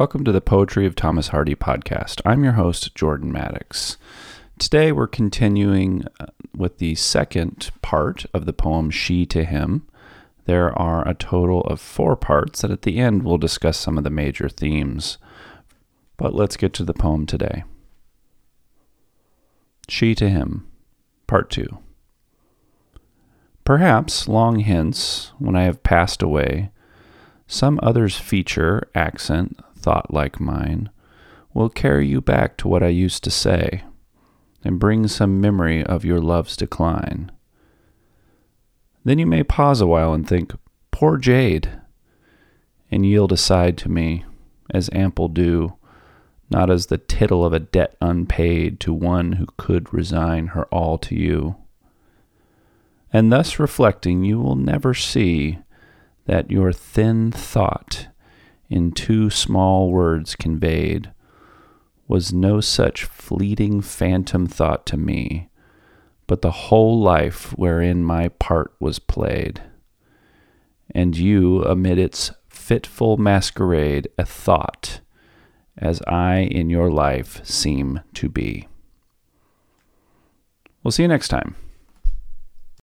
Welcome to the Poetry of Thomas Hardy podcast. I'm your host, Jordan Maddox. Today we're continuing uh, with the second part of the poem She to Him. There are a total of four parts, and at the end we'll discuss some of the major themes. But let's get to the poem today. She to Him, Part 2. Perhaps long hence, when I have passed away, some other's feature, accent, thought like mine, will carry you back to what I used to say, and bring some memory of your love's decline. Then you may pause a while and think, Poor Jade, and yield aside to me, as ample due, not as the tittle of a debt unpaid to one who could resign her all to you. And thus reflecting, you will never see that your thin thought in two small words conveyed was no such fleeting phantom thought to me, but the whole life wherein my part was played. And you, amid its fitful masquerade, a thought, as I in your life seem to be. We'll see you next time.